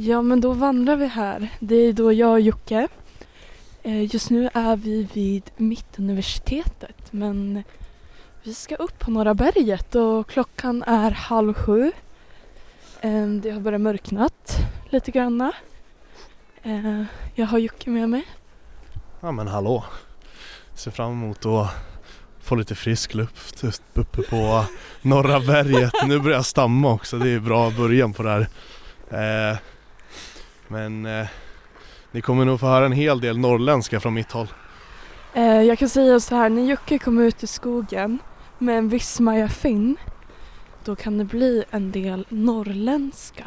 Ja, men då vandrar vi här. Det är då jag och Jocke. Eh, just nu är vi vid Mittuniversitetet men vi ska upp på Norra berget och klockan är halv sju. Ehm, det har börjat mörknat lite granna. Eh, jag har Jocke med mig. Ja men hallå. Ser fram emot att få lite frisk luft uppe på Norra berget. Nu börjar jag stamma också, det är bra början på det här. Eh, men eh, ni kommer nog få höra en hel del norrländska från mitt håll. Eh, Jag kan säga så här, när Jocke kommer ut i skogen med en viss Maja Finn då kan det bli en del norrländska.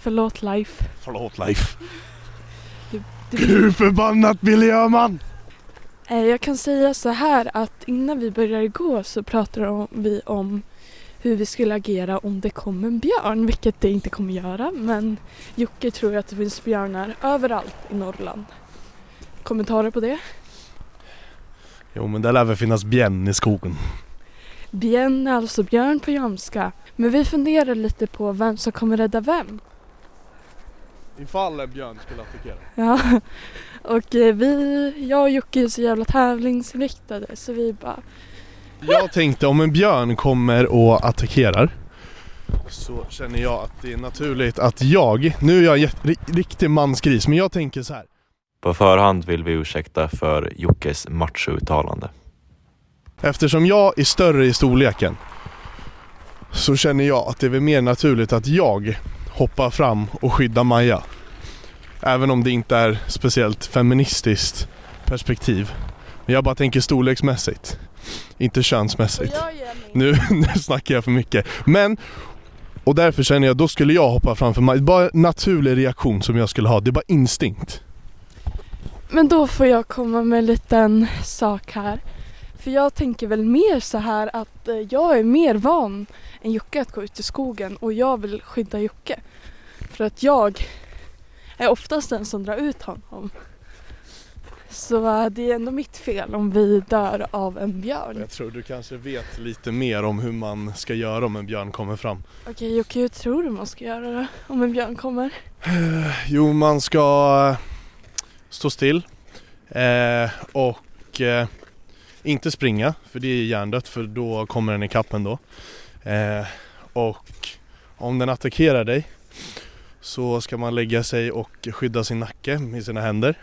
Förlåt Leif. Förlåt Leif. Det- det- Hur förbannat Billy Öhman! Eh, Jag kan säga så här att innan vi började gå så pratade vi om hur vi skulle agera om det kom en björn, vilket det inte kommer göra. Men Jocke tror att det finns björnar överallt i Norrland. Kommentarer på det? Jo men det lär väl finnas bjänn i skogen. Björn är alltså björn på jamska. Men vi funderar lite på vem som kommer rädda vem. Ifall en björn skulle attackera. Ja. Och eh, vi, jag och Jocke är så jävla tävlingsinriktade så vi bara Jag tänkte om en björn kommer och attackerar så känner jag att det är naturligt att jag, nu är jag en riktig mansgris, men jag tänker så här. På förhand vill vi ursäkta för Jockes machouttalande. Eftersom jag är större i storleken så känner jag att det är väl mer naturligt att jag hoppar fram och skyddar Maja. Även om det inte är speciellt feministiskt perspektiv. Jag bara tänker storleksmässigt. Inte könsmässigt. Nu, nu snackar jag för mycket. Men, och därför känner jag, då skulle jag hoppa framför Maja. Bara en naturlig reaktion som jag skulle ha. Det är bara instinkt. Men då får jag komma med en liten sak här. För jag tänker väl mer så här att eh, jag är mer van än Jocke att gå ut i skogen och jag vill skydda Jocke. För att jag är oftast den som drar ut honom. Så det är ändå mitt fel om vi dör av en björn. Jag tror du kanske vet lite mer om hur man ska göra om en björn kommer fram. Okej Jocke, hur tror du man ska göra då? Om en björn kommer? Jo, man ska eh, stå still eh, och eh, inte springa för det är hjärndött för då kommer den ikapp ändå. Eh, och om den attackerar dig så ska man lägga sig och skydda sin nacke med sina händer.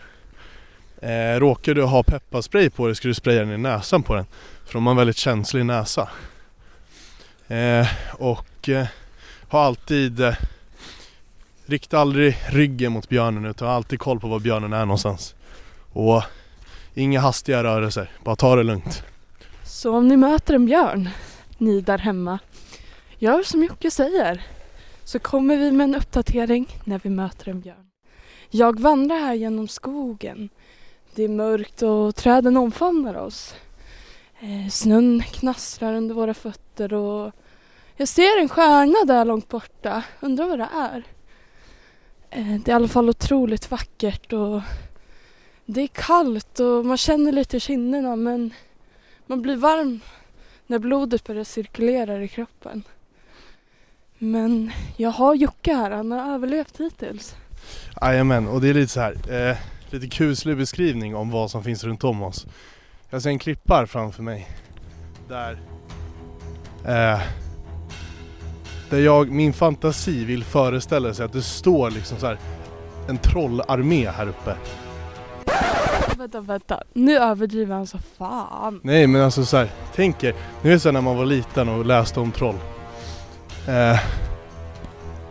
Eh, råkar du ha pepparspray på dig ska du spraya den i näsan på den för de har en väldigt känslig näsa. Eh, och eh, ha alltid eh, Rikta aldrig ryggen mot björnen utan ha alltid koll på var björnen är någonstans. Och inga hastiga rörelser, bara ta det lugnt. Så om ni möter en björn, ni där hemma, gör som Jocke säger. Så kommer vi med en uppdatering när vi möter en björn. Jag vandrar här genom skogen. Det är mörkt och träden omfamnar oss. Eh, snön knastrar under våra fötter och jag ser en stjärna där långt borta. Undrar vad det är. Eh, det är i alla fall otroligt vackert och det är kallt och man känner lite i kinderna men man blir varm när blodet börjar cirkulera i kroppen. Men jag har Jocke här, han har överlevt hittills. Jajamän, och det är lite så här, eh, lite kuslig beskrivning om vad som finns runt om oss. Jag ser en klippar framför mig. Där, eh, där jag, min fantasi vill föreställa sig att det står liksom så här en trollarmé här uppe. Vänta, vänta. Nu överdriver han så fan. Nej men alltså så här, tänk er, vet så här när man var liten och läste om troll. Eh,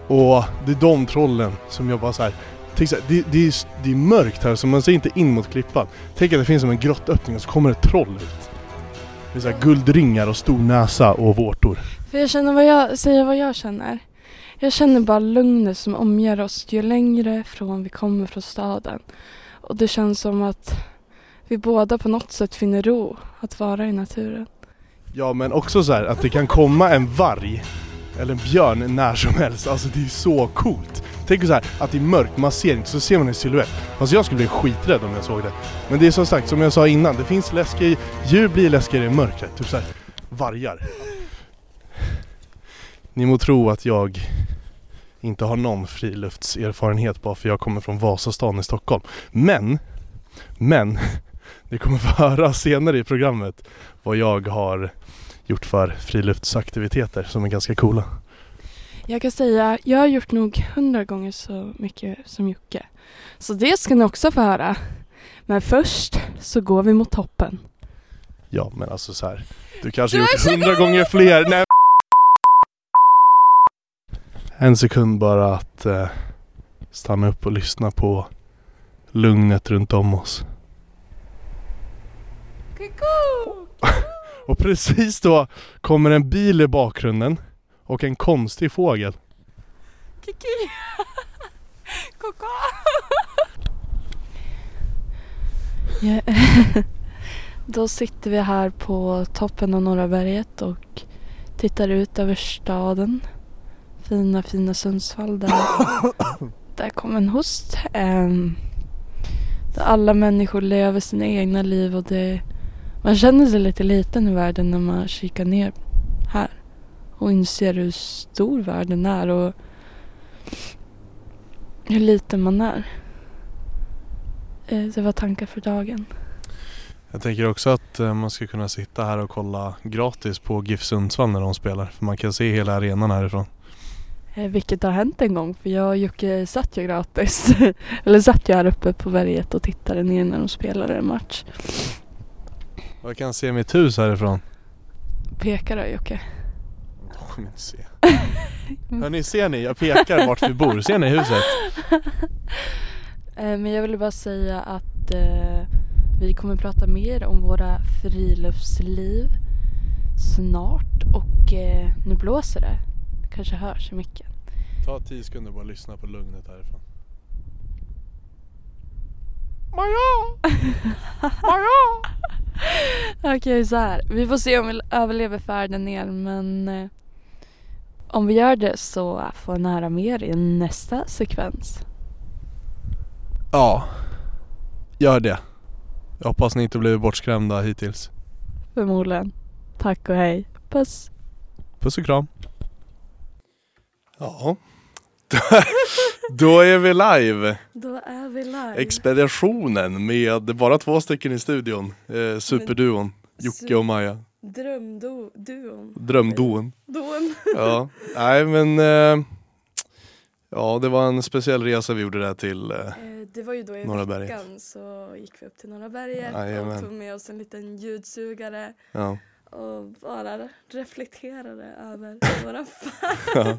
och det är de trollen som jag bara så här. Tänk så här, det, det, är, det är mörkt här så man ser inte in mot klippan. Tänk att det finns som en grottöppning och så kommer ett troll ut. Det är så här guldringar och stor näsa och vårtor. För jag känner vad jag, säger vad jag känner. Jag känner bara lugnet som omger oss ju längre från vi kommer från staden. Och det känns som att vi båda på något sätt finner ro att vara i naturen. Ja men också så här att det kan komma en varg eller en björn när som helst. Alltså det är så coolt. Tänk så här att det är mörkt, man ser inte, så ser man en silhuett. Alltså jag skulle bli skiträdd om jag såg det. Men det är som sagt, som jag sa innan, det finns läskiga, djur blir läskigare i mörkret. Typ så här, vargar. Ni må tro att jag inte har någon friluftserfarenhet bara för jag kommer från Vasastan i Stockholm. Men, men, ni kommer få höra senare i programmet vad jag har gjort för friluftsaktiviteter som är ganska coola. Jag kan säga, jag har gjort nog hundra gånger så mycket som Jocke. Så det ska ni också få höra. Men först så går vi mot toppen. Ja men alltså så här. du kanske Du har gjort hundra gånger fler. Nej. En sekund bara att eh, stanna upp och lyssna på lugnet runt om oss. Och precis då kommer en bil i bakgrunden och en konstig fågel. Kiki! Koko! Ja, Då sitter vi här på toppen av Norra berget och tittar ut över staden. Fina, fina Sundsvall där, där kom en host. Där alla människor lever sina egna liv och det, man känner sig lite liten i världen när man kikar ner och inser hur stor världen är och hur liten man är. Eh, Det var tankar för dagen. Jag tänker också att eh, man ska kunna sitta här och kolla gratis på GIF Sundsvall när de spelar. För man kan se hela arenan härifrån. Eh, Vilket har hänt en gång för jag och Jocke satt ju gratis. Eller satt ju här uppe på berget och tittade ner när de spelade en match. Jag kan se mitt hus härifrån. Pekar då Jocke? Kommer inte se. Hörni, ser ni? Jag pekar vart vi bor. Ser ni huset? Eh, Men jag ville bara säga att eh, vi kommer prata mer om våra friluftsliv snart och eh, nu blåser det. Det kanske hörs i micken. Ta 10 sekunder och bara lyssna på lugnet härifrån. Maja! Maja! Okej, så här. Vi får se om vi överlever färden ner men eh, om vi gör det så får ni höra mer i nästa sekvens. Ja, gör det. Jag hoppas ni inte blivit bortskrämda hittills. Förmodligen. Tack och hej. Puss. Puss och kram. Ja, då är vi live. Då är vi live. Expeditionen med bara två stycken i studion. Eh, superduon. Jocke och Maja. Drömduon. Drömduon. Duon. Ja, nej men eh, Ja, det var en speciell resa vi gjorde där till eh, Eh, Det var ju då i Norra berget. veckan så gick vi upp till Norra berget Jajamän. och tog med oss en liten ljudsugare ja. och bara reflekterade över våra Ja. färd.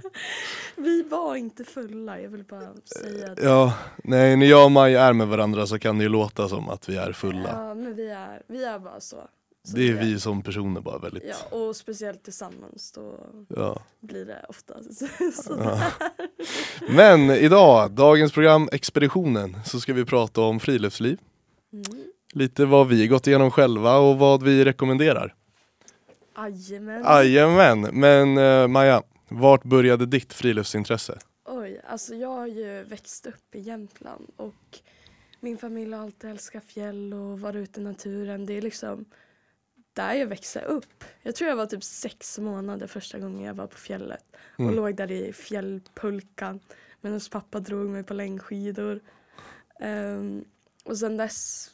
Vi var inte fulla, jag vill bara säga det. ja, nej när jag och Maja är med varandra så kan det ju låta som att vi är fulla. Ja, men vi är, vi är bara så. Så Det är vi som personer bara väldigt. Ja, och speciellt tillsammans då Ja. blir det ofta så. Ja. Men idag, dagens program Expeditionen, så ska vi prata om friluftsliv. Mm. Lite vad vi gått igenom själva och vad vi rekommenderar. Jajamän. Jajamän, men eh, Maja, vart började ditt friluftsintresse? Oj, alltså jag har ju växt upp i Jämtland och min familj har alltid älskat fjäll och vara ute i naturen. Det är liksom där jag växte upp. Jag tror jag var typ sex månader första gången jag var på fjället och Mm. låg där i fjällpulkan medan pappa drog mig på längdskidor. Ehm, och sen dess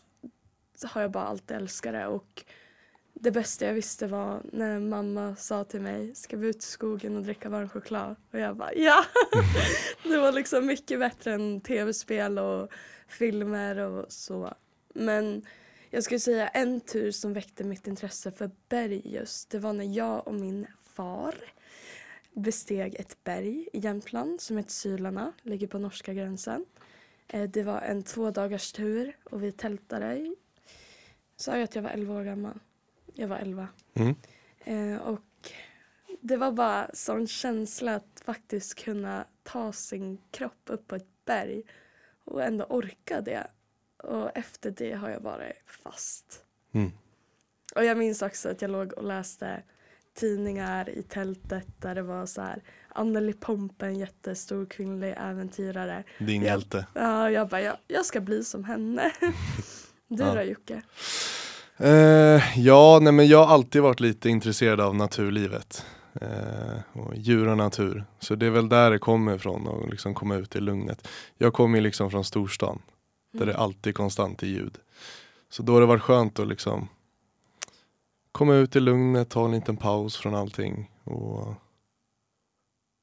har jag bara alltid älskat det och det bästa jag visste var när mamma sa till mig ska vi ut i skogen och dricka varm choklad? Och jag bara ja! det var liksom mycket bättre än tv-spel och filmer och så. Men jag skulle säga en tur som väckte mitt intresse för berg just. Det var när jag och min far besteg ett berg i Jämtland som heter Sylarna, ligger på norska gränsen. Eh, Det var en två dagars tur och vi tältade. Sa jag att jag var 11 år gammal? Jag var 11. Mm. Eh, och det var bara sån känsla att faktiskt kunna ta sin kropp upp på ett berg och ändå orka det. Och efter det har jag varit fast. Mm. Och jag minns också att jag låg och läste tidningar i tältet där det var så här Anneli Pompe, en jättestor kvinnlig äventyrare. Din Ja. hjälte. Ja, jag bara, jag, jag ska bli som henne. Du Ja. då Jocke? Eh, ja, nej men jag har alltid varit lite intresserad av naturlivet. Eh, och djur och natur. Så det är väl där det kommer ifrån och liksom komma ut i lugnet. Jag kommer ju liksom från storstan där det alltid är konstant i ljud. Så då har det varit skönt att liksom komma ut i lugnet, ta en liten paus från allting och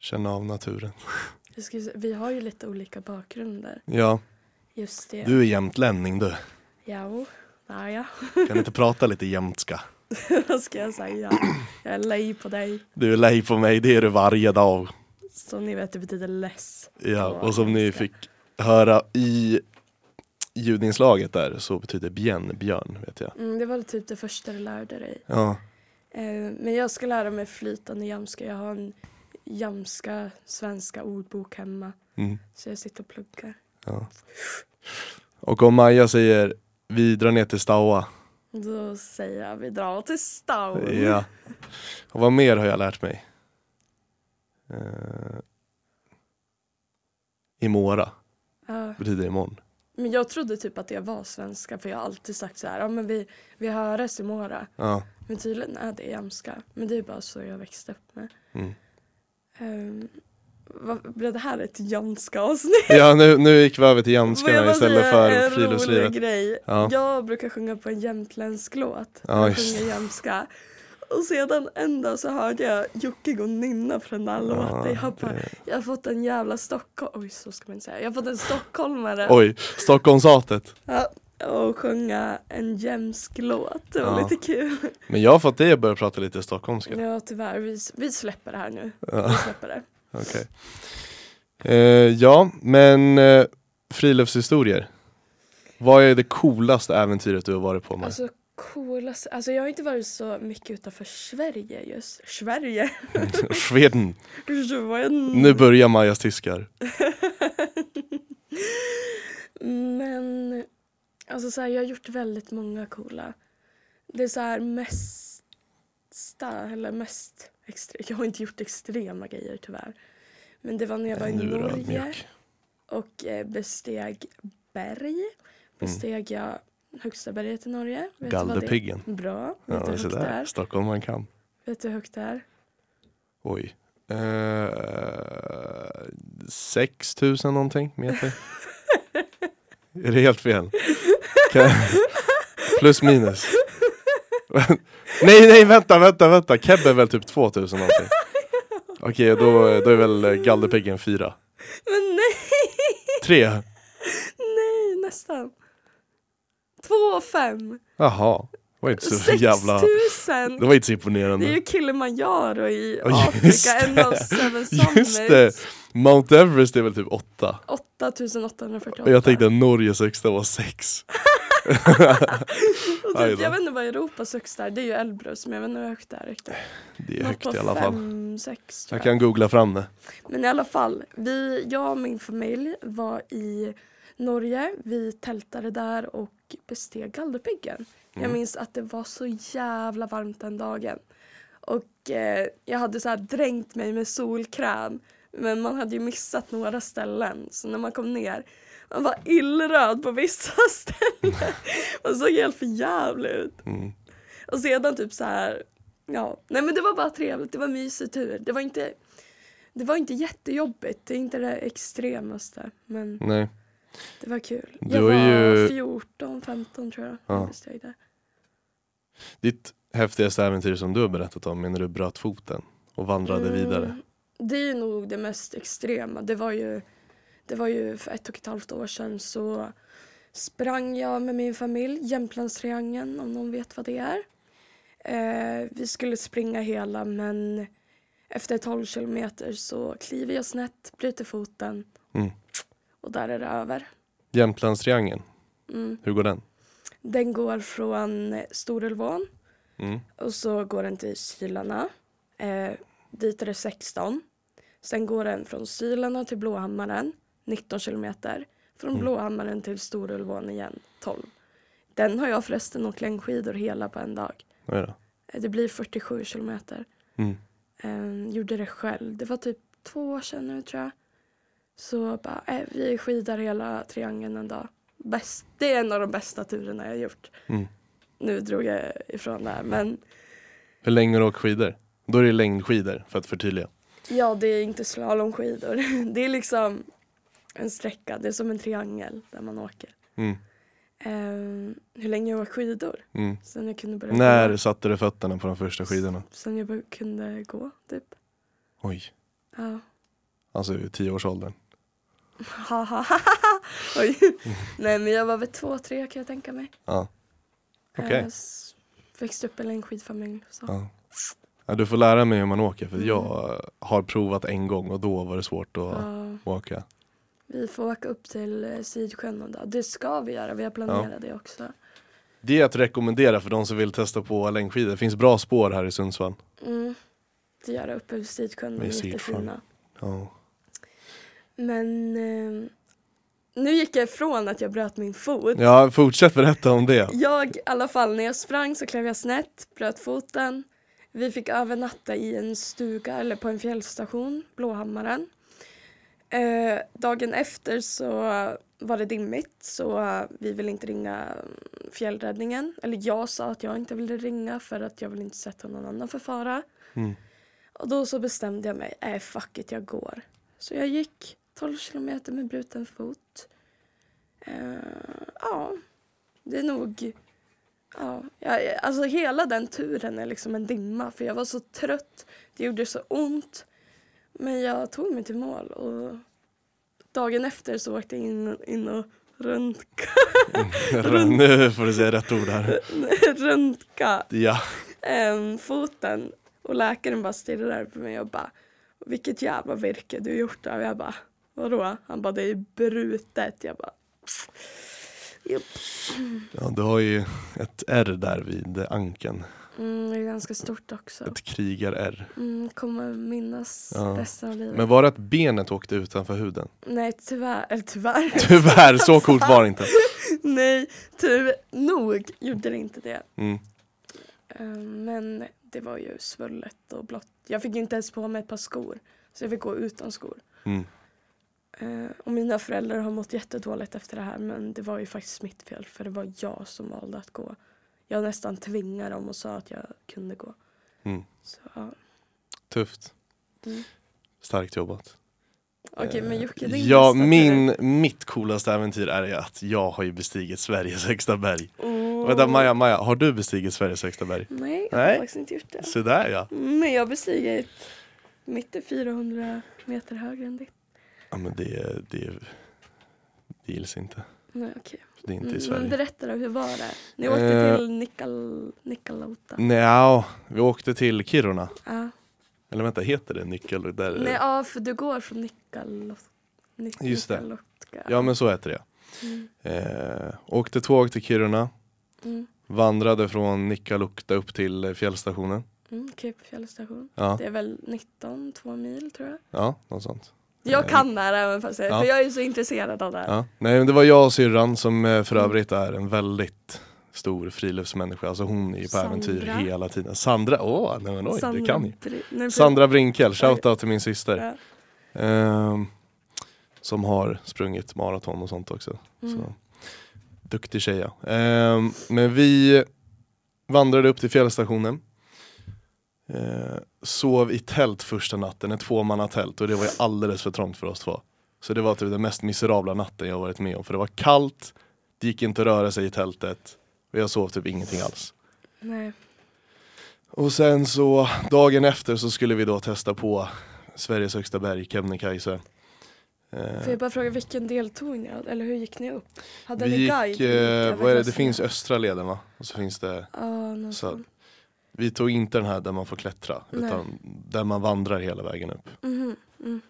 känna av naturen. Säga, vi har ju lite olika bakgrunder. Ja, Just det. du är jämtlänning du. Ja, där ja. Kan inte prata lite jämtska? Vad ska jag säga? Jag är lej på dig. Du är lej på mig, det är du varje dag. Som ni vet, det betyder less. Ja, och som ni fick höra i ljudinslaget där så betyder björn, björn vet jag. Mm, det var typ det första du lärde dig. Ja, Eh, men jag ska lära mig flytande jamska. Jag har en jamska svenska ordbok hemma. mm, Så jag sitter och pluggar. ja. Och om Maja säger vi drar ner till Staua. Då säger jag vi drar till stan. Ja. Och vad mer har jag lärt mig? Uh, Imora Ja. betyder imorgon. Men jag trodde typ att det var svenska för jag har alltid sagt så här, ja men vi, vi höres imorgon. Ja. Men tydligen är det jamska. Men det är bara så jag växte upp med. Mm. Um, vad, blev det här ett jamska avsnitt? ja, nu, nu gick vi över till jamskarna istället för en friluftslivet. rolig grej. Ja. Jag brukar sjunga på en jämtländsk låt. Ja, jag sjunger jämska. Och sedan en dag så hörde jag Jocke gå och nynna på den där låten. Jag bara, jag har fått en jävla Stockholm... Oj, så ska man inte säga. Jag har fått en stockholmare Oj, Stockholmshatet. ja, och sjunga en jämsk låt. Det var Ja. lite kul. Men jag har fått dig att börja prata lite stockholmska. Ja, tyvärr. Vi, vi släpper det här nu. Ja. Vi släpper det. Okej. Eh, ja, men eh, friluftshistorier. Vad är det coolaste äventyret du har varit på med? Alltså coolast, alltså jag har inte varit så mycket utanför Sverige just. Sverige? Sweden. Sverige. Nu börjar Majas tyskar. Men alltså så här, jag har gjort väldigt många coola. Det är så här mesta, eller mest extre- Jag har inte gjort extrema grejer tyvärr. Men det var när jag var i Norge och eh, besteg berg. Besteg jag högsta berget i Norge. Vet? Galderpiggen. Bra. Vet Ja, du hur högt det är? Stockholm man kan. Vet du hur högt det är? Oj. Eh, 6000 någonting meter. är det helt fel? Kan... Plus minus. nej, nej, vänta, vänta, vänta. Keb är väl typ 2000 någonting. Okej, då, då är väl Galderpiggen 4. Men nej! 3? Nej, nästan. Två fem. Jaha. Det var inte så Sex jävla... tusen. Det var inte så Det är imponerande. ju Kilimanjaro i just Afrika, en av seven Just summits. det. Mount Everest är väl typ 8. 8848. Och jag tänkte att Norges högsta var 6. Och Aj typ, jag vet inte vad Europas högsta är, det är ju Elbrus, men jag vet inte hur högt det är riktigt. Det är högt i alla fall. fem, sex Jag jag. kan googla fram det. Men i alla fall, vi, jag och min familj var i Norge. Vi tältade där och besteg Galdhöpiggen. Jag Mm. minns att det var så jävla varmt den dagen. Och eh, jag hade så här dränkt mig med solkräm. Men man hade ju missat några ställen. Så när man kom ner, man var illröd på vissa ställen. Man såg helt för jävligt ut. Mm. Och sedan typ så här, ja, nej men det var bara trevligt, det var mysig tur. Det var inte, det var inte jättejobbigt, det är inte det extremaste, men Nej. Det var kul. Du jag var ju- 14, 15 tror jag. Ja. jag. Ditt häftigaste äventyr som du har berättat om är när du bröt foten och vandrade Mm, vidare. Det är nog det mest extrema. Det var ju, det var ju för ett och ett halvt år sedan så sprang jag med min familj Jämtlandstriangeln om någon vet vad det är. Eh, vi skulle springa hela men efter 12 kilometer så kliver jag snett, bryter foten Mm. Och där är det över. Jämtlandstriangeln, Mm. hur går den? Den går från Storulvån Mm. Och så går den till Sylarna. Eh, dit är det 16. Sen går den från Sylarna till Blåhammaren, 19 kilometer. Från Mm. Blåhammaren till Storulvån igen, 12. Den har jag förresten åkt längdskidor hela på en dag. Det? Eh, Det blir 47 kilometer. Mm. Eh, gjorde det själv. Det var typ två år sedan nu tror jag. Så bara, eh, vi skidar hela triangeln en dag. Bäst, det är en av de bästa turerna jag har gjort. Mm. Nu drog jag ifrån det här men Hur länge har du åkt skidor? Då är det längdskidor för att förtydliga. Ja, det är inte slalomskidor. Det är liksom en sträcka, det är som en triangel där man åker. Mm. Ehm, hur länge jag åkt skidor? Mm. Sen jag kunde börja När gå. satte du fötterna på de första skidorna? Sen jag kunde gå, typ. Oj, Ja. alltså i tioårsåldern. Ha, ha, ha, ha. Oj. Nej men jag var väl två, tre kan jag tänka mig. Ja. Okej. S- växte upp i en längdskidfamilj. Så. Ja. Ja, du får lära mig hur man åker för Mm. jag eh, har provat en gång och då var det svårt att Ja, åka. vi får åka upp till eh, Sidsjön en dag. Det ska vi göra, vi har planerat det också. Det är att rekommendera för de som vill testa på längdskidor. Det finns bra spår här i Sundsvall. Mm. Det gör det uppe vid Sidsjön, de är jättefina. Ja. Men eh, nu gick jag ifrån att jag bröt min fot. ja, fortsätt berätta om det. Jag, i alla fall, när jag sprang så klev jag snett, bröt foten. Vi fick övernatta i en stuga eller på en fjällstation, Blåhammaren. Eh, dagen efter så var det dimmigt så vi ville inte ringa fjällräddningen. Eller jag sa att jag inte ville ringa för att jag vill inte sätta någon annan för fara. Mm. Och då så bestämde jag mig, äh fuck it, jag går. Så jag gick 12 kilometer med bruten fot. Eh, ja, det är nog... Ja, jag, alltså hela den turen är liksom en dimma för jag var så trött. Det gjorde så ont. Men jag tog mig till mål och dagen efter så åkte jag in, in och röntga, nu får du säga rätt ord här. röntga Ja. em, foten och läkaren bara stirrar på mig och bara vilket jävla virke du gjort av. Jag bara vadå? Han bara det är brutet. Jag bara Japp. ja, du har ju ett R där vid ankeln. Mm, det är ganska stort också. Ett krigar-R. Mm, kommer minnas Ja. resten av livet. Men var det att benet åkte utanför huden? Nej tyvärr, eller tyvärr. Tyvärr, så coolt var det inte. Nej, tyvärr nog gjorde det inte det. Mm. Ehm, Men det var ju svullet och blått. Jag fick inte ens på mig ett par skor. Så jag fick gå utan skor. Mm. Eh, och mina föräldrar har mått jättedåligt efter det här men det var ju faktiskt mitt fel för det var jag som valde att gå. Jag nästan tvingade dem och sa att jag kunde gå. Mm. Så, ja. Tufft. Mm. Starkt jobbat. Okej men Jocke, din Ja, min, mitt coolaste äventyr är att jag har ju bestigit Sveriges högsta berg. Oh. Vänta Maja, Maja, har du bestigit Sveriges högsta berg? Nej, jag har Nej. faktiskt inte gjort det. Så där ja. Men jag bestiger ett, mitt är 400 meter högre än ditt. Ja men det, det, det gills inte. Nej okej. Det är inte i Mm, Men Sverige. berätta då, hur var det? Ni åkte Eh. till Nikal, Nikkaluokta? Nja, vi åkte till Kiruna. Ja. Eller vänta, heter det Nyckel? Där, Nej, ja, för du går från Nikkaluokta. Just det. Nikkaluokta. Ja men så heter det. Mm. Eh, åkte tåg till Kiruna. Mm. Vandrade från Nikkaluokta upp till eh, fjällstationen. Mm, Cape fjällstation. Ja, Det är väl 19, två mil tror jag. ja något sånt. Jag Eh, kan det här även fast jag, ja. för jag är så intresserad av det här. Ja. Nej men det var jag och syrran som eh, för övrigt är en väldigt stor friluftsmänniska. Alltså hon är ju på Sandra. äventyr hela tiden. Sandra, åh nej men oj, det kan ju. Nej, Sandra Brinkel, shoutout till min syster. Ja. Ehm, som har sprungit maraton och sånt också. Mm. Så. Duktig tjej ja. Ehm, men vi vandrade upp till fjällstationen. Ehm, sov i tält första natten, ett tvåmannatält och det var ju alldeles för trångt för oss två. Så det var typ den mest miserabla natten jag varit med om för det var kallt, det gick inte att röra sig i tältet och jag sov typ ingenting alls. Nej. Och sen så dagen efter så skulle vi då testa på Sveriges högsta berg, Kebnekaise. Eh, Får jag bara fråga vilken deltog ni av? Eller hur gick ni upp? Hade vi ni guide? gick, eh, vad är det? det finns östra leden va? Och så finns det, så- sån. Vi tog inte den här där man får klättra Nej. utan där man vandrar hela vägen upp. Mhm, mm.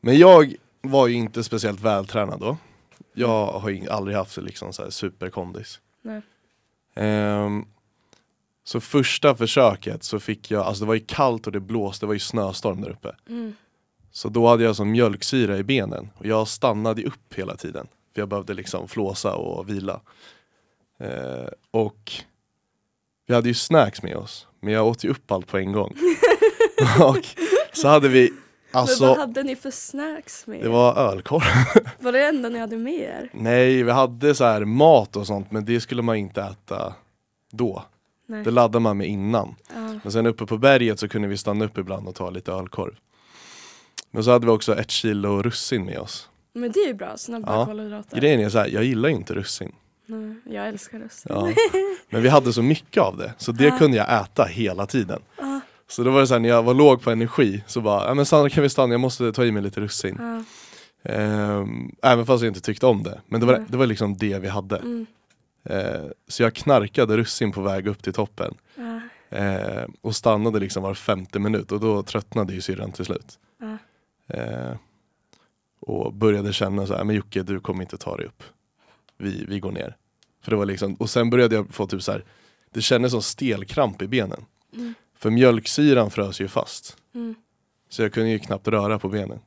Men jag var ju inte speciellt vältränad då. Jag har aldrig haft liksom så här superkondis. Ehm, så första försöket så fick jag, alltså det var ju kallt och det blåste, det var ju snöstorm där uppe. Mm. Så då hade jag som mjölksyra i benen och jag stannade upp hela tiden. För jag behövde liksom flåsa och vila. Eh, och vi hade ju snacks med oss, men jag åt ju upp allt på en gång. och så hade vi, Men vad alltså hade ni för snacks med det er? var ölkorv. Var det enda ni hade med er? Nej, vi hade så här mat och sånt men det skulle man inte äta då. Nej. Det laddar man med innan. Ja. Men sen uppe på berget så kunde vi stanna upp ibland och ta lite ölkorv. Men så hade vi också ett kilo russin med oss. Men det är ju bra, snabba Ja. kolhydrater. Grejen är så här, jag gillar inte russin. Nej, jag älskar rösten. Ja. Men vi hade så mycket av det, så det Ja. kunde jag äta hela tiden. Ja. Så då var det så här, när jag var låg på energi så bara, ja men Sandra kan vi stanna, jag måste ta i mig lite russin. Ja. Ehm, även fast jag inte tyckte om det. Men det var, det var liksom det vi hade. Mm. Eh, så jag knarkade russin på väg upp till toppen. Ja. Eh, och stannade liksom var femte minut och då tröttnade ju syrran till slut. Ja. Eh, och började känna så här, men Jocke du kommer inte ta dig upp. Vi, vi går ner. För det var liksom, och sen började jag få typ så här, det kändes som stelkramp i benen. Mm. För mjölksyran frös ju fast. Mm. Så jag kunde ju knappt röra på benen.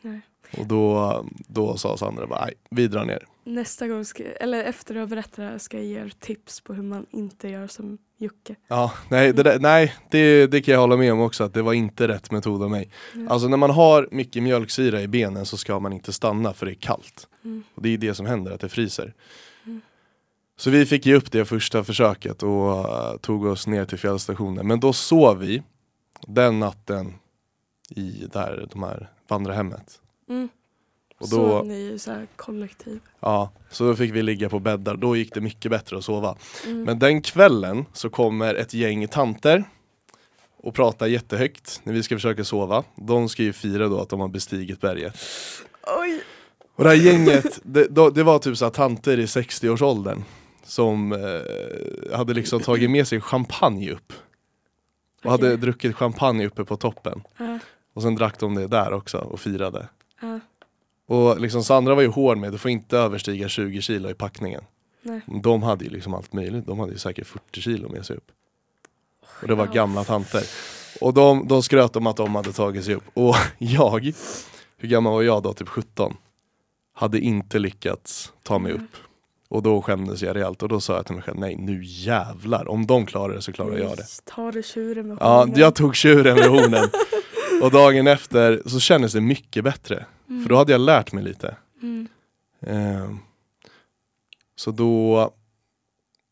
Nej. Och då, då sa Sandra bara, nej vi drar ner. Nästa gång, ska, eller efter att ha berättat det här ska jag ge er tips på hur man inte gör som Jocke. Ja, nej, det, där, nej det, det kan jag hålla med om också att det var inte rätt metod av mig. Mm. Alltså när man har mycket mjölksyra i benen så ska man inte stanna för det är kallt. Mm. Och det är det som händer, att det fryser. Så vi fick ge upp det första försöket och eh, tog oss ner till fjällstationen. Men då sov vi den natten i där, de här vandrarhemmet. Mm. Och Så då, ni är så här kollektiv. ja, så då fick vi ligga på bäddar, då gick det mycket bättre att sova. Mm. Men den kvällen så kommer ett gäng tanter och pratar jättehögt när vi ska försöka sova. De ska ju fira då att de har bestigit berget. Oj! Och det här gänget, det, det var typ så tanter i 60-årsåldern som eh, hade liksom tagit med sig champagne upp. Och hade druckit champagne uppe på toppen. Ja, Och sen drack de det där också och firade. ja, Och liksom Sandra var ju hård med, du får inte överstiga 20 kilo i packningen. nej. De hade ju liksom allt möjligt, de hade ju säkert 40 kilo med sig upp. Och det var gamla tanter. Och de, de skröt om att de hade tagit sig upp. Och jag, hur gammal var jag då? Typ 17. Hade inte lyckats ta mig upp. Och då skämdes jag rejält och då sa jag till mig själv, nej nu jävlar, om de klarar det så klarar jag det. Ta det tjuren med Ja, hornen. jag tog tjuren med hornen. Och dagen efter så kändes det mycket bättre. Mm. För då hade jag lärt mig lite. Mm. Ehm, så då,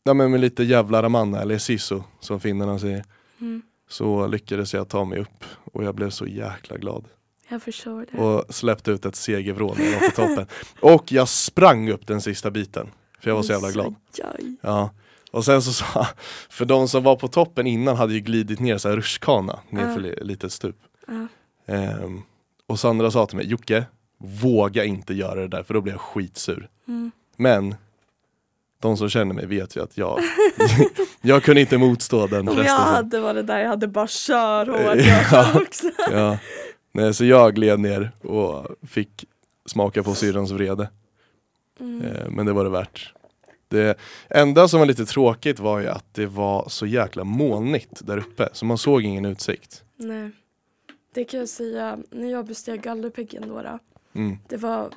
ja men med lite jävla ramanna eller sisu som finnarna säger, Mm. så lyckades jag ta mig upp och jag blev så jäkla glad. Jag förstår det. Och släppte ut ett segervrål när jag var på toppen. Och jag sprang upp den sista biten, för jag var så jävla glad. Ja. Och sen så sa, för de som var på toppen innan hade ju glidit ner så här rutschkana ner för li- litet stup. Ja. Ehm, och Sandra sa till mig, Jocke, våga inte göra det där för då blir jag skitsur. Mm. Men de som känner mig vet ju att jag, jag kunde inte motstå den Om jag frestelsen. hade varit där, jag hade bara kör hårt Ja. också. Ja. Nej, så jag gled ner och fick smaka på syrrans vrede. Mm. Eh, men det var det värt. Det enda som var lite tråkigt var ju att det var så jäkla molnigt där uppe så man såg ingen utsikt. Nej. Det kan jag säga, när jag besteg Galdhöpiggen då, då, Mm, det var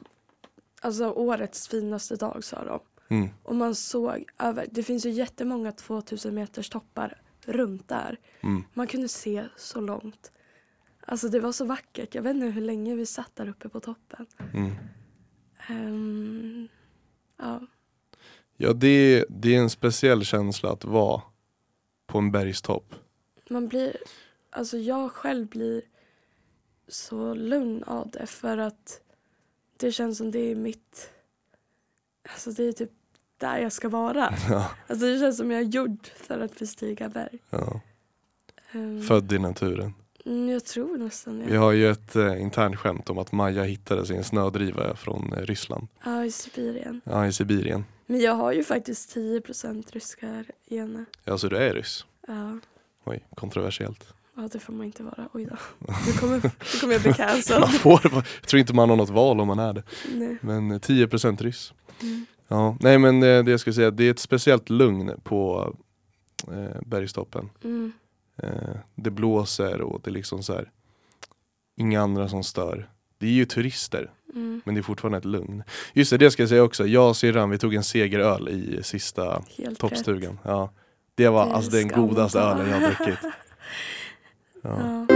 alltså årets finaste dag sa de. mm, Och man såg över, det finns ju jättemånga 2000 meters toppar runt där. mm. Man kunde se så långt. Alltså det var så vackert. Jag vet inte hur länge vi satt där uppe på toppen. Ehm, ja. Ja, det, det är en speciell känsla att vara på en bergstopp. Man blir, alltså jag själv blir så lugn av det för att det känns som det är mitt, alltså det är typ där jag ska vara. Ja, Alltså det känns som jag är gjord för att bestiga berg. ja. Ehm, Född i naturen. Mm, jag tror nästan Vi det. har ju ett eh, internt skämt om att Maja hittade sin snödriva från eh, Ryssland. Ja, i Sibirien. Ja, i Sibirien. Men jag har ju faktiskt 10% ryska gener. Ja, så du är ryss? Ja. Oj, kontroversiellt. ja, det får man inte vara. Oj då. Nu kommer, nu kommer jag bli cancelled. Man får, jag tror inte man har något val om man är det. Nej. Men eh, 10% ryss. Mm. Ja, nej men eh, det jag skulle säga, det är ett speciellt lugn på eh, bergstoppen. Mm. Eh, det blåser och det är liksom så här. Inga andra som stör. Det är ju turister, Mm. men det är fortfarande ett lugn. Just det, det ska jag säga också. Jag och syrran, vi tog en segeröl i sista Helt toppstugan. Ja. Det var Det alltså den godaste ta. ölen jag har druckit. Ja. Ja.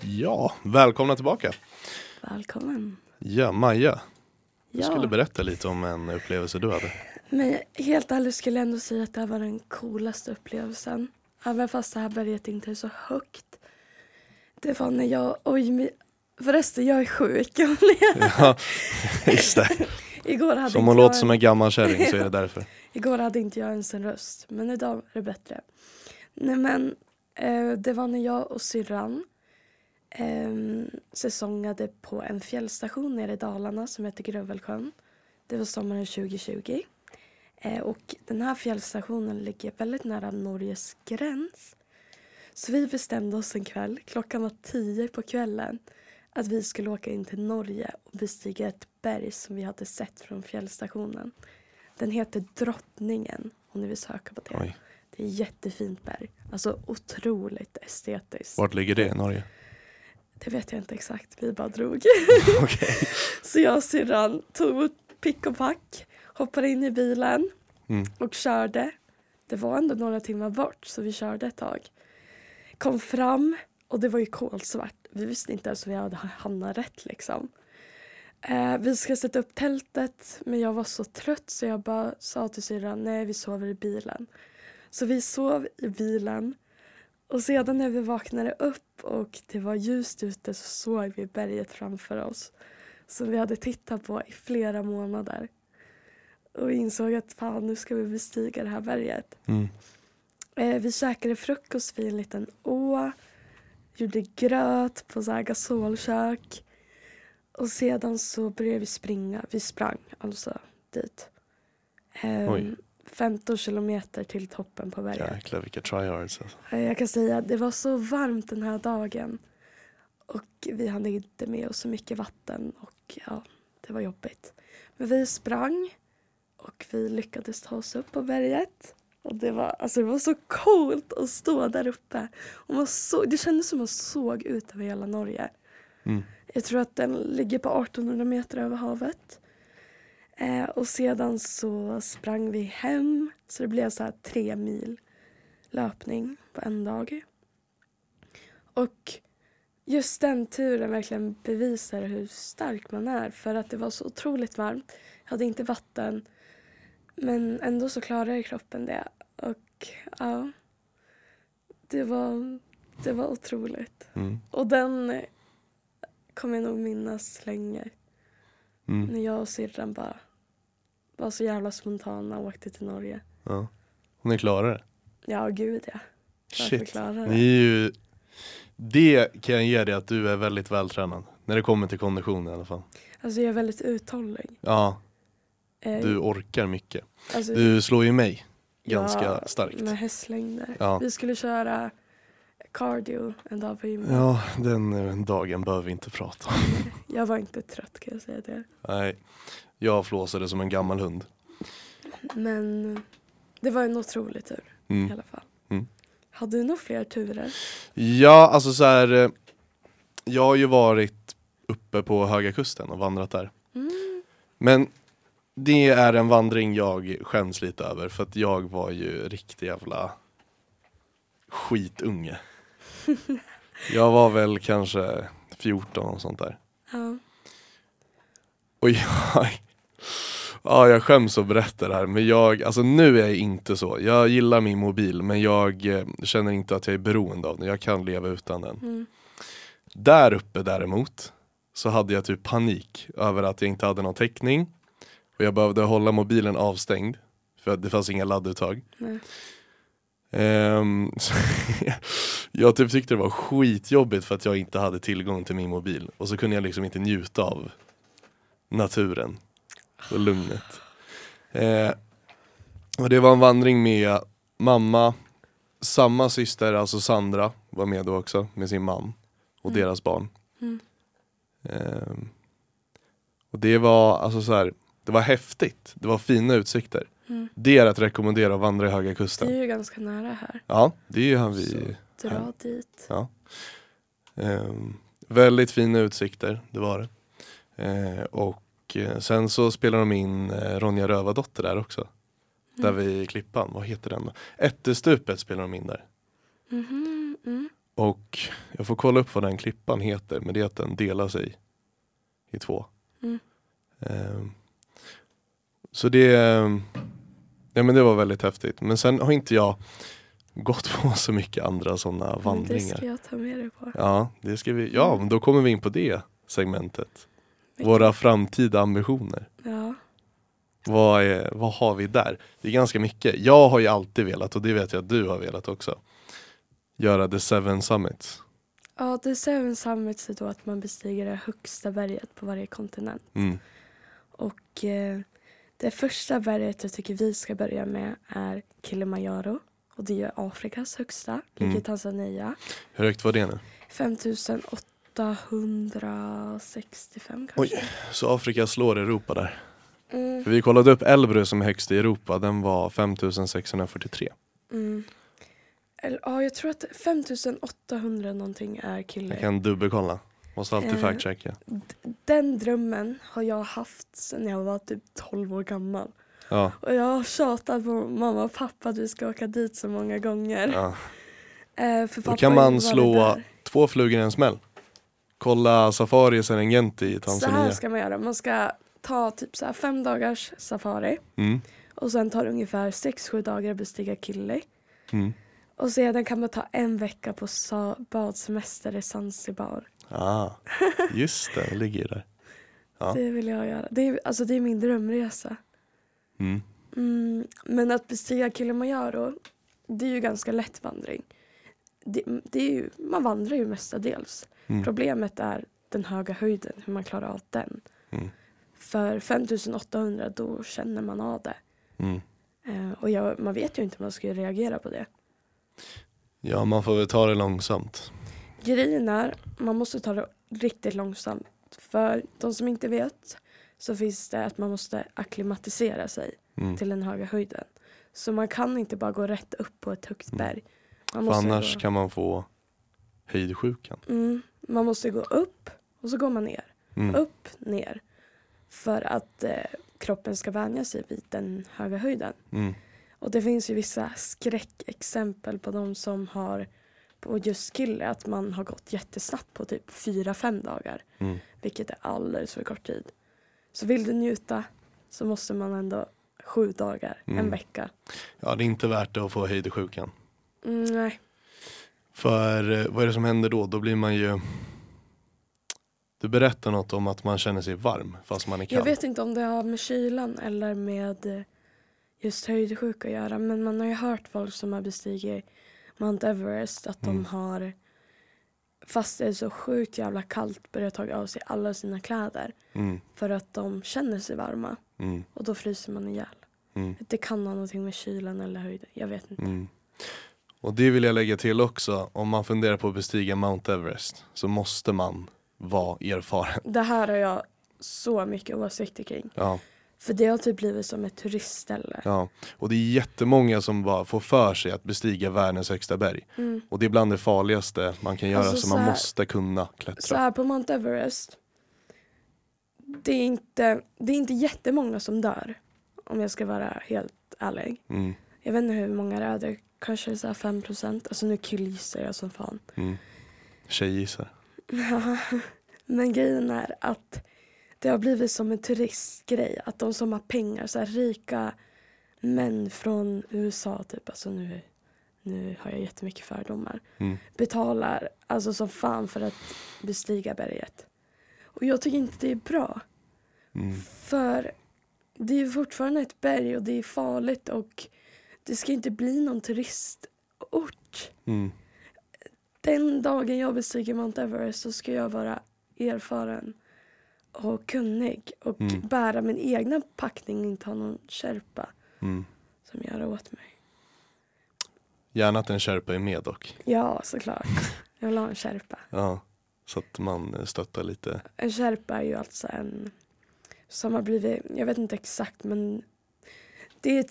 ja, välkomna tillbaka. Välkommen. Ja, Maja, Du skulle berätta lite om en upplevelse du hade. Men helt ärligt skulle jag ändå säga att det här var den coolaste upplevelsen. Även fast det här berget inte är så högt. Det var när jag, oj, förresten jag är sjuk. Ja, just det. Igår hade Så om inte hon låter en- som en gammal kärring så är det därför. Igår hade inte jag ens en röst, men idag är det bättre. Nej men, eh, det var när jag och syrran eh, säsongade på en fjällstation nere i Dalarna som heter Grövelsjön. Det var sommaren 2020. Eh, och den här fjällstationen ligger väldigt nära Norges gräns. Så vi bestämde oss en kväll, klockan var tio på kvällen, att vi skulle åka in till Norge och bestiga ett berg som vi hade sett från fjällstationen. Den heter Drottningen om ni vill söka på det. Oj. Det är ett jättefint berg. Alltså otroligt estetiskt. Vart ligger det i Norge? Det vet jag inte exakt, vi bara drog. Okej. Så jag och syrran tog pick och pack, hoppade in i bilen Mm. och körde. Det var ändå några timmar bort så vi körde ett tag. Kom fram och det var ju kolsvart. Vi visste inte ens om vi hade hamnat rätt liksom. Eh, vi ska sätta upp tältet men jag var så trött så jag bara sa till syrran nej vi sover i bilen. Så vi sov i bilen och sedan när vi vaknade upp och det var ljust ute så såg vi berget framför oss. Som vi hade tittat på i flera månader. Och insåg att fan nu ska vi bestiga det här berget. Mm. Eh, vi käkade frukost vid en liten å. Gjorde gröt på så här gasolkök. Och sedan så började vi springa. Vi sprang alltså dit. Eh. 15 kilometer till toppen på berget. Jäklar vilka tryhards alltså. Eh, Jag kan säga att det var så varmt den här dagen. Och vi hade inte med oss så mycket vatten och ja, det var jobbigt. Men vi sprang och vi lyckades ta oss upp på berget. Och det var, alltså det var så coolt att stå där uppe. Och man så, det kändes som man såg ut över hela Norge. Mm. Jag tror att den ligger på 1800 meter över havet. Eh, och sedan så sprang vi hem. Så det blev så här tre mil löpning på en dag. Och just den turen verkligen bevisar hur stark man är. För att det var så otroligt varmt. Jag hade inte vatten. Men ändå så klarade kroppen det. Och ja, det var, det var otroligt. Mm. Och den kommer jag nog minnas länge. Mm. När jag och syrran bara var så jävla spontana och åkte till Norge. Ja. Och ni klarar det? Ja, gud ja. Shit. Ni är ju... Det kan jag ge dig att du är väldigt vältränad. När det kommer till kondition i alla fall. Alltså jag är väldigt uthållig. Ja, Eh, du orkar mycket. alltså, Du slår ju mig ganska ja, starkt. Med hästlängder. Ja. Vi skulle köra cardio en dag på gymmet. Ja, den dagen behöver vi inte prata om. Jag var inte trött kan jag säga det. Nej, jag flåsade som en gammal hund. Men det var en otrolig tur i Mm. alla fall. Mm. Hade du några fler turer? Ja, alltså så här. eh, Jag har ju varit uppe på Höga Kusten och vandrat där. Mm. Men det är en vandring jag skäms lite över för att jag var ju riktig jävla skitunge. Jag var väl kanske 14 och sånt där. Ja. Och jag, ja, jag skäms att berätta det här men jag, alltså nu är jag inte så. Jag gillar min mobil men jag eh, känner inte att jag är beroende av den. Jag kan leva utan den. Mm. Där uppe däremot så hade jag typ panik över att jag inte hade någon täckning och jag behövde hålla mobilen avstängd för att det fanns inga ladduttag. Ehm, så jag typ tyckte det var skitjobbigt för att jag inte hade tillgång till min mobil och så kunde jag liksom inte njuta av naturen och lugnet. Eh, och det var en vandring med mamma, samma syster, alltså Sandra var med då också med sin man och Mm. deras barn. Mm. Ehm, och det var alltså så här, det var häftigt, det var fina utsikter. Mm. Det är att rekommendera att vandra i Höga Det Kusten. är ju ganska nära här. Ja, det är ju han vi... Dra Här. dit. Ja. Ehm, väldigt fina utsikter, det var det. Ehm, och eh, sen så spelar de in eh, Ronja Rövardotter där också. Där Mm. vid Klippan, vad heter den? Ättestupet spelar de in där. Mhm, mm. Och jag får kolla upp vad den klippan heter, men det är att den delar sig i två. Mm. Ehm, Så det, eh, ja, men det var väldigt häftigt. Men sen har inte jag gått på så mycket andra sådana Men Det vandringar. ska jag ta med dig på. Ja, det ska vi, ja, men då kommer vi in på det segmentet. Våra framtida ambitioner. Ja. Vad, är, vad har vi där? Det är ganska mycket. Jag har ju alltid velat, och det vet jag att du har velat också, göra the seven summits. Ja, The Seven Summits är då att man bestiger det högsta berget på varje kontinent. Mm. Och eh, det första berget jag tycker vi ska börja med är Kilimanjaro. Och det är Afrikas högsta, ligger i Mm. Tanzania. Hur högt var det nu? 5865 kanske. Oj. Så Afrika slår Europa där. Mm, För vi kollade upp Elbrus som är högst i Europa, den var 5643. mm. Eller, ja, jag tror att 5800 någonting är kille. Jag kan dubbelkolla. Måste alltid Eh. fact-checka. Den drömmen har jag haft sedan jag var typ 12 år gammal. Ja, Och jag har tjatat på mamma och pappa att vi ska åka dit så många gånger. ja. Eh, för Då pappa kan har man slå två flugor i en smäll. Kolla Safari i Serengeti i Så här Tanzania. ska man göra. Man ska ta typ så här fem dagars safari. Mm. Och sen tar det ungefär sex sju dagar att bestiga Kili. Mm. Och sedan kan man ta en vecka på badsemester i Zanzibar. Ah, just det, det ligger där. Ja. Det vill jag göra. Det är, alltså det är min drömresa. Mm. Mm, men att bestiga Kilimanjaro, det är ju ganska lätt vandring. Det, det är ju, man vandrar ju mestadels. Mm. Problemet är den höga höjden, hur man klarar av den. Mm. För 5800 då känner man av det. Mm. Eh, och jag, man vet ju inte hur man ska reagera på det. Ja, man får väl ta det långsamt. Grejen är, man måste ta det riktigt långsamt. För de som inte vet så finns det att man måste akklimatisera sig Mm. till den höga höjden. Så man kan inte bara gå rätt upp på ett högt Mm. berg. Man För annars gå, kan man få höjdsjukan. mm, man måste gå upp och så går man ner. Mm. Upp, ner. För att eh, kroppen ska vänja sig vid den höga höjden. Mm. Och det finns ju vissa skräckexempel på de som har på just Kille att man har gått jättesnabbt på typ 4-5 dagar. Mm. Vilket är alldeles för kort tid. Så vill du njuta så måste man ändå sju dagar, en Mm. vecka. Ja, det är inte värt det att få höjdsjukan. Mm, nej. För eh, vad är det som händer då? Då blir man ju Du berättar något om att man känner sig varm fast man är kall. Jag vet inte om det har med kylan eller med eh, just höjdsjuka att göra. Men man har ju hört folk som har bestigit Mount Everest att Mm. de har fast det är så sjukt jävla kallt börjat ta av sig alla sina kläder. Mm. För att de känner sig varma Mm. och då fryser man ihjäl. Mm. Det kan ha någonting med kylan eller höjden, jag vet inte. Och det vill jag lägga till också, om man funderar på att bestiga Mount Everest så måste man vara erfaren. Det här har jag så mycket åsikter kring. Ja, För det har typ blivit som ett turistställe. ja. Och det är jättemånga som bara får för sig att bestiga världens högsta berg. Mm. Och det är bland det farligaste man kan göra Alltså, så så man här- måste kunna Så klättra. här på Mount Everest. Det är, inte, det är inte jättemånga som dör. Om jag ska vara helt ärlig. Mm. Jag vet inte hur många det är. Det kanske så här 5 procent. Alltså nu killgissar jag som fan. Mm. Tjejgissar. Ja, Men grejen är att det har blivit som en turistgrej. Att de som har pengar, så här rika män från USA typ. Alltså nu, nu har jag jättemycket fördomar. Mm. Betalar alltså som fan för att bestiga berget. Och jag tycker inte det är bra. Mm. För det är fortfarande ett berg och det är farligt och det ska inte bli någon turistort. Mm. Den dagen jag bestiger Mount Everest så ska jag vara erfaren och kunnig och Mm. bära min egna packning och inte ha någon kärpa Mm. som gör åt mig. Gärna att en Sherpa är med dock. Ja, såklart. Jag vill ha en kärpa. Ja. Så att man eh, stöttar lite. En kärpa är ju alltså en som har blivit, jag vet inte exakt men det är ett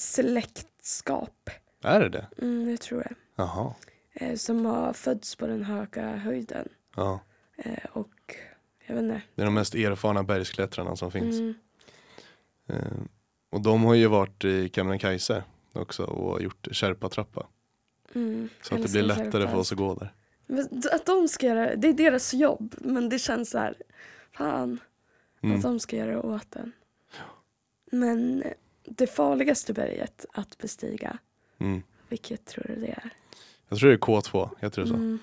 släktskap. Är det det? Mm, det tror jag. Jaha. Eh, som har fötts på den höga höjden. Ja. Eh, och jag vet inte. Det är de mest erfarna bergsklättrarna som finns. Mm, Eh, och de har ju varit i Kebnekaise också och gjort Sherpa-trappa. mm, Så att det blir lättare för oss att gå där. Men Att de ska göra det, det är deras jobb. Men det känns så här, fan Mm. att de ska göra det åt en. Men det farligaste berget att bestiga, Mm. vilket tror du det är? Jag tror det är K2, heter det så? Mm,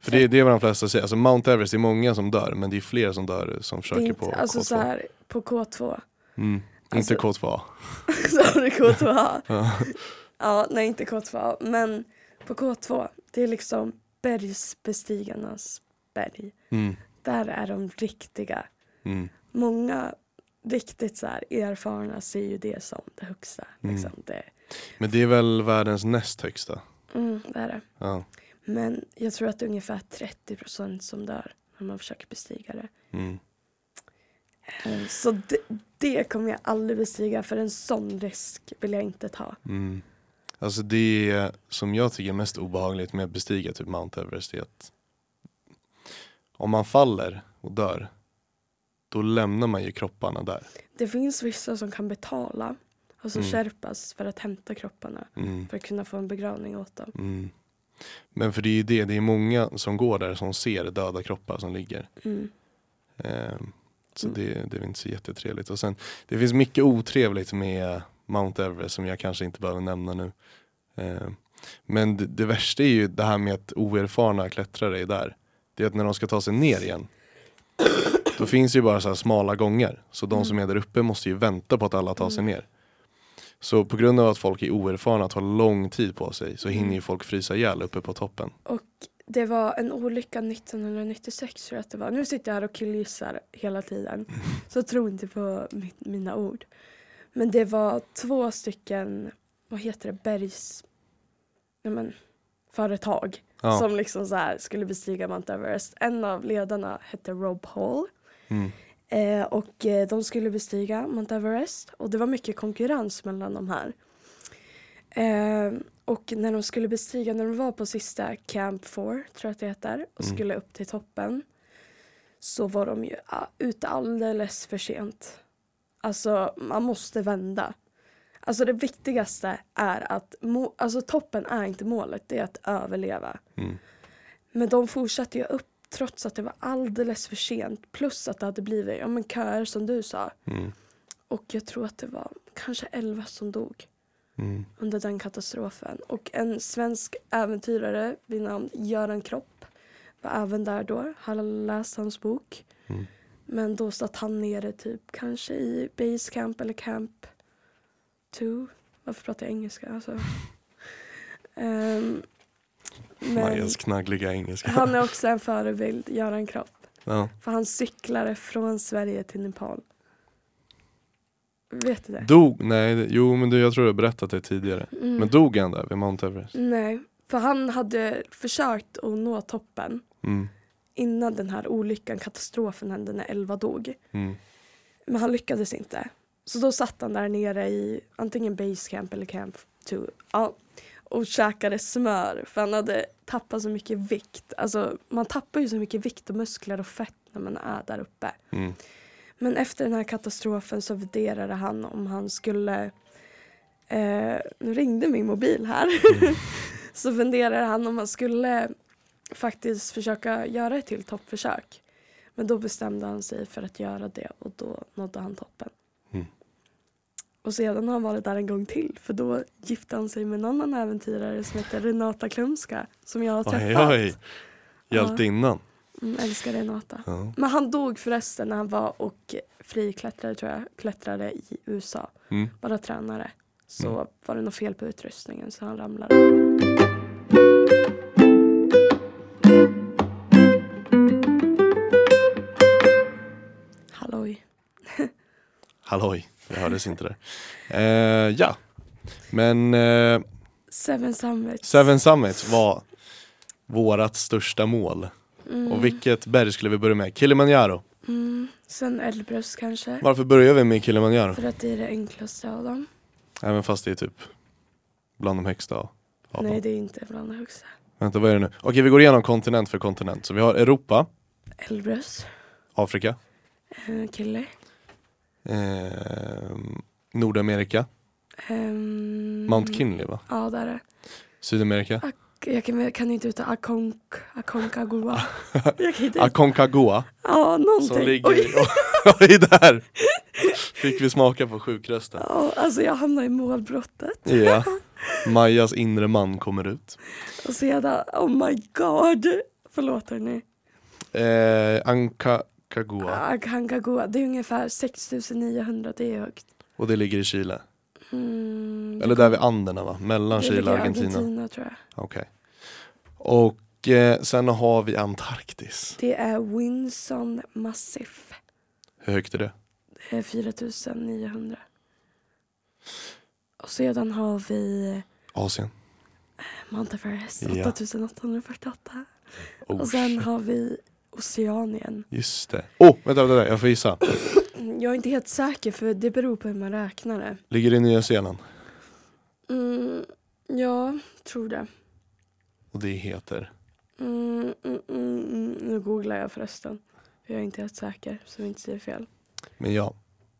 För det, det är vad de flesta säger, alltså Mount Everest, det är många som dör men det är fler som dör som försöker inte, på alltså K2. så här, på K2. Mm. Alltså- Inte K2A. Så har du K2A. Ja. Ja, nej inte K2A, men på K2, det är liksom bergsbestigarnas berg. Mm. Där är de riktiga. Mm. Många riktigt så här erfarna ser ju det som det högsta. Mm. Liksom. Det, Men det är väl världens näst högsta? mm, det är det. Ja. Men jag tror att det är ungefär 30 procent som dör när man försöker bestiga det. Mm. Eh, Så det, det kommer jag aldrig bestiga för en sån risk vill jag inte ta. Mm. Alltså det som jag tycker är mest obehagligt med att bestiga typ Mount Everest är att om man faller och dör då lämnar man ju kropparna där. Det finns vissa som kan betala, alltså Mm. skärpas för att hämta kropparna. Mm. För att kunna få en begravning åt dem. Mm. Men för det är ju det, det är många som går där som ser döda kroppar som ligger. Mm. Ehm, så Mm. det, det är inte så jättetrevligt. Och sen, det finns mycket otrevligt med Mount Everest som jag kanske inte behöver nämna nu. Ehm, men det, det värsta är ju det här med att oerfarna klättrare är där. Det är att när de ska ta sig ner igen då finns det ju bara så här smala gångar. Så de som är där uppe måste ju vänta på att alla tar sig Mm. ner. Så på grund av att folk är oerfarna och tar lång tid på sig så hinner Mm. ju folk frysa ihjäl uppe på toppen. Och det var en olycka 1996 tror jag att det var. Nu sitter jag här och killgissar hela tiden. Så tro inte på mitt, mina ord. Men det var två stycken, vad heter det, bergs... Ja, men, företag Ja. som liksom så här skulle bestiga Mount Everest. En av ledarna hette Rob Hall. Mm. Eh, och eh, de skulle bestiga Mount Everest och det var mycket konkurrens mellan de här. Eh, och när de skulle bestiga, när de var på sista Camp 4, tror jag att det heter, och Mm. skulle upp till toppen så var de ju ah, ute alldeles för sent. Alltså man måste vända. Alltså det viktigaste är att, alltså toppen är inte målet, det är att överleva. Mm. Men de fortsatte ju upp trots att det var alldeles för sent. Plus att det hade blivit ja, men köer som du sa. Mm. Och jag tror att det var kanske elva som dog Mm. under den katastrofen. Och en svensk äventyrare vid namn Göran Kropp var även där då. Hade läst hans bok. Mm. Men då satt han nere typ kanske i base camp eller camp 2. Varför pratar jag engelska? Alltså. Ehm, men Majas knaggliga engelska. han är också en förebild, Göran Kropp. Ja. För han cyklade från Sverige till Nepal. Vet du det? Dog? Nej, jo men du, jag tror du har berättat det tidigare. Mm. Men dog han där vid Mount Everest? Nej, för han hade försökt att nå toppen Mm. innan den här olyckan, katastrofen hände när elva dog. Mm. Men han lyckades inte. Så då satt han där nere i antingen base camp eller camp 2 ja, och käkade smör för han hade tappat så mycket vikt. Alltså man tappar ju så mycket vikt och muskler och fett när man är där uppe. Mm. Men efter den här katastrofen så värderade han om han skulle eh, nu ringde min mobil här. så funderade han om han skulle faktiskt försöka göra ett till toppförsök. Men då bestämde han sig för att göra det och då nådde han toppen. Och sedan har han varit där en gång till för då gifte han sig med en annan äventyrare som heter Renata Klumska som jag har Oj, träffat. oj. Hjältinnan. Mm, älskar Renata. Ja. Men han dog förresten när han var och friklättrade tror jag, klättrade i USA. Mm. Bara tränare. Så Mm. var det något fel på utrustningen så han ramlade. Halloj. Halloj, det hördes inte där. Eh, ja, men eh, Seven Summits. Seven Summits var vårat största mål. Mm. Och vilket berg skulle vi börja med? Kilimanjaro. Mm. Sen Elbrus kanske. Varför börjar vi med Kilimanjaro? För att det är det enklaste av dem. Även fast det är typ bland de högsta av av Nej dem. det är inte bland de högsta. Vänta, vad är det nu? Okej, vi går igenom kontinent för kontinent. Så vi har Europa, Elbrus. Afrika, Eh, Kille. Eh, Nordamerika, Ehm, Mount Kinley va? Ja där är Sydamerika, jag kan, kan inte uttala Akonk, Aconcagua. Inte, Aconcagua ja, någonting. som ligger Oj. Oj, där! Fick vi smaka på sjukrösten. Ja, alltså jag hamnar i målbrottet. Ja. Majas inre man kommer ut. Och sedan, oh my god. Förlåt hörni. Eh, Ankagua. Aconcagua, det är ungefär 6900, det är högt. Och det ligger i Chile. Mm, Eller där vid Anderna va? Mellan Chile och Argentina. Argentina tror jag. Okej. Och eh, sen har vi Antarktis. Det är Winson Massif. Hur högt är det? Det är 4900. Och sedan har vi Asien. Mount Everest, Ja. 8848. Oh, Och sen shit. har vi Oceanien. Just det. Oh, vänta, vänta, jag får gissa. Jag är inte helt säker för det beror på hur man räknar det. Ligger det i Nya Zeeland? Mm, ja, tror det. Och det heter? Mm, mm, mm, mm. Nu googlar jag förresten. Jag är inte helt säker så vi inte säger fel. Men ja,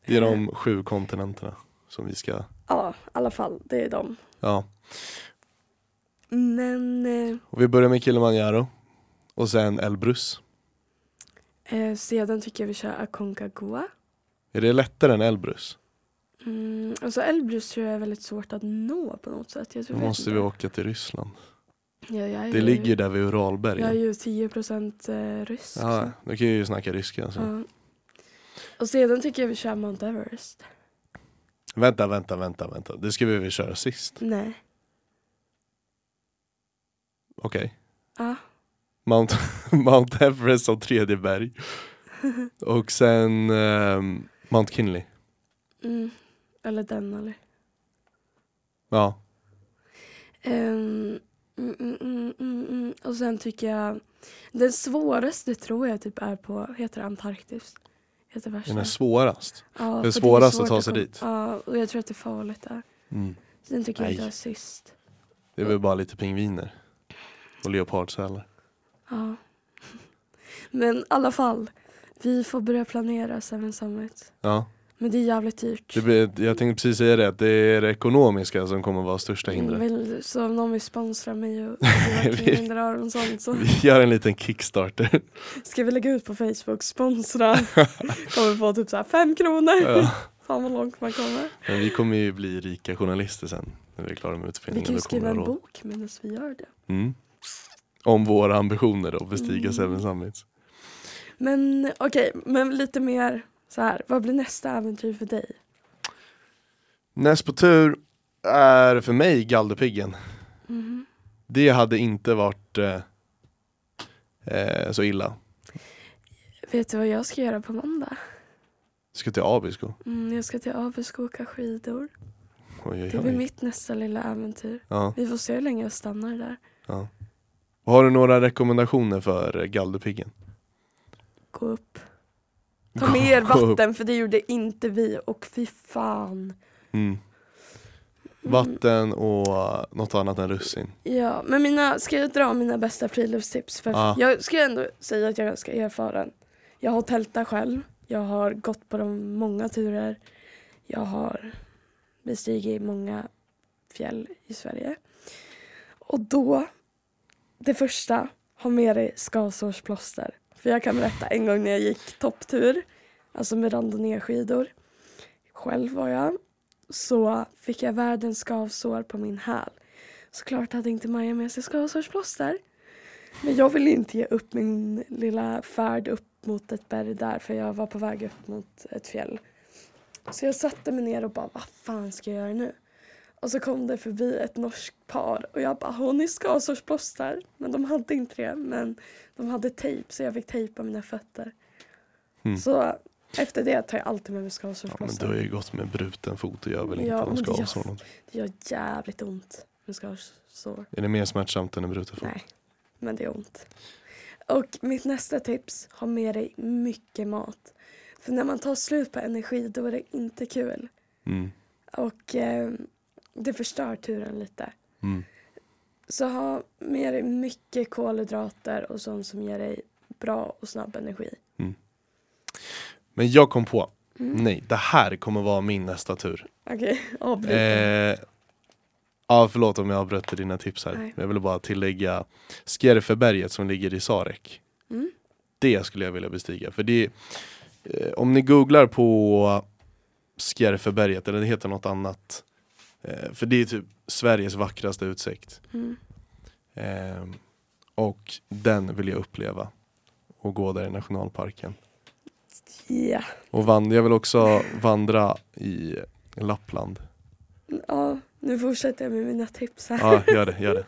det är Eh. de sju kontinenterna som vi ska... Ja, i alla fall. Det är de. Ja. Men eh, Och vi börjar med Kilimanjaro. Och sen Elbrus. Eh, sedan tycker jag vi kör Aconcagua. Är det lättare än Elbrus? Mm, alltså Elbrus tror jag är väldigt svårt att nå på något sätt. Jag tror Då måste vi åka till Ryssland. Ja, Det ju, ligger där vid Jag är Uralbergen. ju 10 procent eh, rysk. Ja, då kan jag ju snacka ryska. Alltså. Ja. Och sedan tycker jag vi kör Mount Everest. Vänta, vänta, vänta, vänta. Det ska vi väl köra sist? Nej. Okej. Ja. Mount, Mount Everest som tredje berg. Och sen ehm, Mount Kinley. Mm. Eller den eller. Ja. Ehm, mm, mm. Och sen tycker jag den svåraste tror jag typ är på, heter det Antarktis? Heter värsta. Den är svårast. ja, det är är svårast att ta sig dit. Ja, och jag tror att det är farligt där. Mm. Sen tycker jag Nej. inte jag sist. Det är väl bara lite pingviner. Och leopardsälar. Ja. Men i alla fall, vi får börja planera Seven Summit. Ja. Men det är jävligt dyrt. Det blir, jag tänkte precis säga det, att det är det ekonomiska som kommer vara största hindret. Vill, så om någon vill sponsra mig och Vi- Hinder Aronsson så Vi gör en liten kickstarter. ska vi lägga ut på Facebook, sponsra. Kommer få typ så här fem kronor. Ja. Fan vad långt man kommer. Men vi kommer ju bli rika journalister sen. När vi är klara med Vi utbildningen. kan ju skriva vi en råd. bok medan vi gör det. Mm. Om våra ambitioner att bestiga Mm. Seven Summits. Men okej, men lite mer så här. Vad blir nästa äventyr för dig? Näst på tur är för mig Galdhöpiggen. Mhm. Det hade inte varit eh, eh, så illa. Vet du vad jag ska göra på måndag? Ska till Abisko. Mm, jag ska till Abisko och åka skidor. Oj, oj, Det blir oj. mitt nästa lilla äventyr. Ja, Vi får se hur länge jag stannar där. ja. Har du några rekommendationer för Galdhöpiggen? Gå upp. Ta med er vatten för det gjorde inte vi och fy fan. Mm. Vatten och uh, något annat än russin. Ja, men mina, ska jag dra mina bästa friluftstips? För Ja. Jag ska ändå säga att jag är ganska erfaren. Jag har tältat själv. Jag har gått på de många turer. Jag har bestigit många fjäll i Sverige. Och då, det första, ha med dig skavsårsplåster. För jag kan berätta en gång när jag gick topptur, alltså med randonnéskidor. Själv var jag. Så fick jag världens skavsår på min häl. Såklart hade inte Maja med sig skavsårsplåster. Men jag ville inte ge upp min lilla färd upp mot ett berg där för jag var på väg upp mot ett fjäll. Så jag satte mig ner och bara, vad fan ska jag göra nu? Och så kom det förbi ett norskt par och jag bara, har ni skavsårsplåster? Men de hade inte det, men de hade tejp så jag fick tejpa mina fötter. Mm. Så efter det tar jag alltid med mig Ja, men skavsårsplåster. du har ju gått med bruten fot och gör väl inte Ja, att de men ska det-. Det gör jävligt ont med skavsår. Är det mer smärtsamt än en bruten fot? Nej, men det är ont. Och mitt nästa tips, ha med dig mycket mat. För när man tar slut på energi då är det inte kul. Mm. Och eh, det förstör turen lite. Mm. Så ha med dig mycket kolhydrater och sånt som ger dig bra och snabb energi. Men jag kom på, Mm. nej det här kommer vara min nästa tur. Okej, avbryt. Eh, Ja förlåt om jag avbröt dina tips här. Nej. Jag ville bara tillägga Skärfeberget som ligger i Sarek. Mm. Det skulle jag vilja bestiga. För det eh, om ni googlar på Skärfeberget, eller det heter något annat. Eh, för det är typ Sveriges vackraste utsikt. Mm. Eh, och den vill jag uppleva. Och gå där i nationalparken. Ja. Och vand- jag vill också vandra i Lappland. ja, nu fortsätter jag med mina tips här. Ja, gör det, gör det.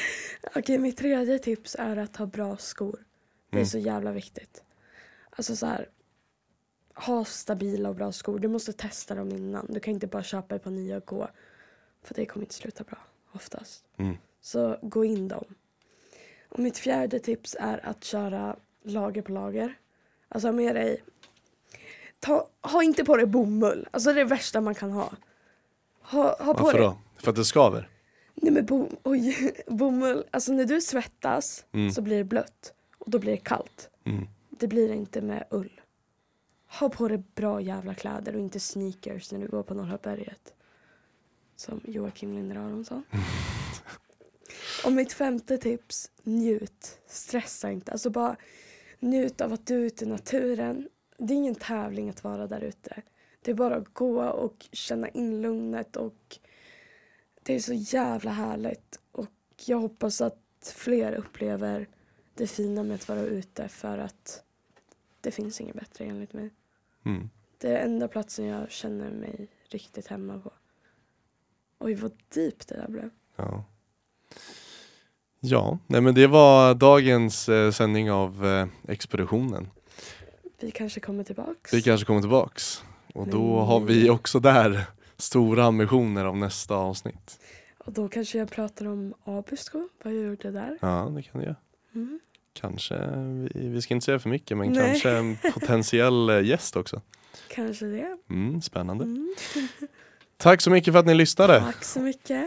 Okej, mitt tredje tips är att ha bra skor. Det är Mm. så jävla viktigt. Alltså så här. Ha stabila och bra skor. Du måste testa dem innan. Du kan inte bara köpa ett par nya och gå. För det kommer inte sluta bra, oftast. Mm. Så gå in dem. Och mitt fjärde tips är att köra lager på lager. Alltså med dig... Ta, ha inte på dig bomull. Alltså det är det värsta man kan ha. Ha, ha på Varför då? För att det skaver? Nej men bom, oj, bomull. Alltså när du svettas Mm. så blir det blött. Och då blir det kallt. Mm. Det blir det inte med ull. Ha på dig bra jävla kläder och inte sneakers när du går på Norra berget. Som Joakim Linder Aronsson. och mitt femte tips, njut. Stressa inte. Alltså bara njut av att du är ute i naturen. Det är ingen tävling att vara där ute. Det är bara att gå och känna in lugnet och det är så jävla härligt. Och jag hoppas att fler upplever det fina med att vara ute för att det finns inget bättre enligt mig. Mm. Det är enda platsen jag känner mig riktigt hemma på. Oj, vad deep det där blev. Ja. Ja, nej men det var dagens eh, sändning av eh, Expeditionen. Vi kanske kommer tillbaks. Vi kanske kommer tillbaks. Och då har vi också där stora ambitioner om nästa avsnitt. Och då kanske jag pratar om Abisko, vad jag gjorde där. Ja, det kan det göra. Mm. Kanske, vi, vi ska inte säga för mycket men Nej. kanske en potentiell eh, gäst också. Kanske det. Mm, spännande. Mm. Tack så mycket för att ni lyssnade. Tack så mycket.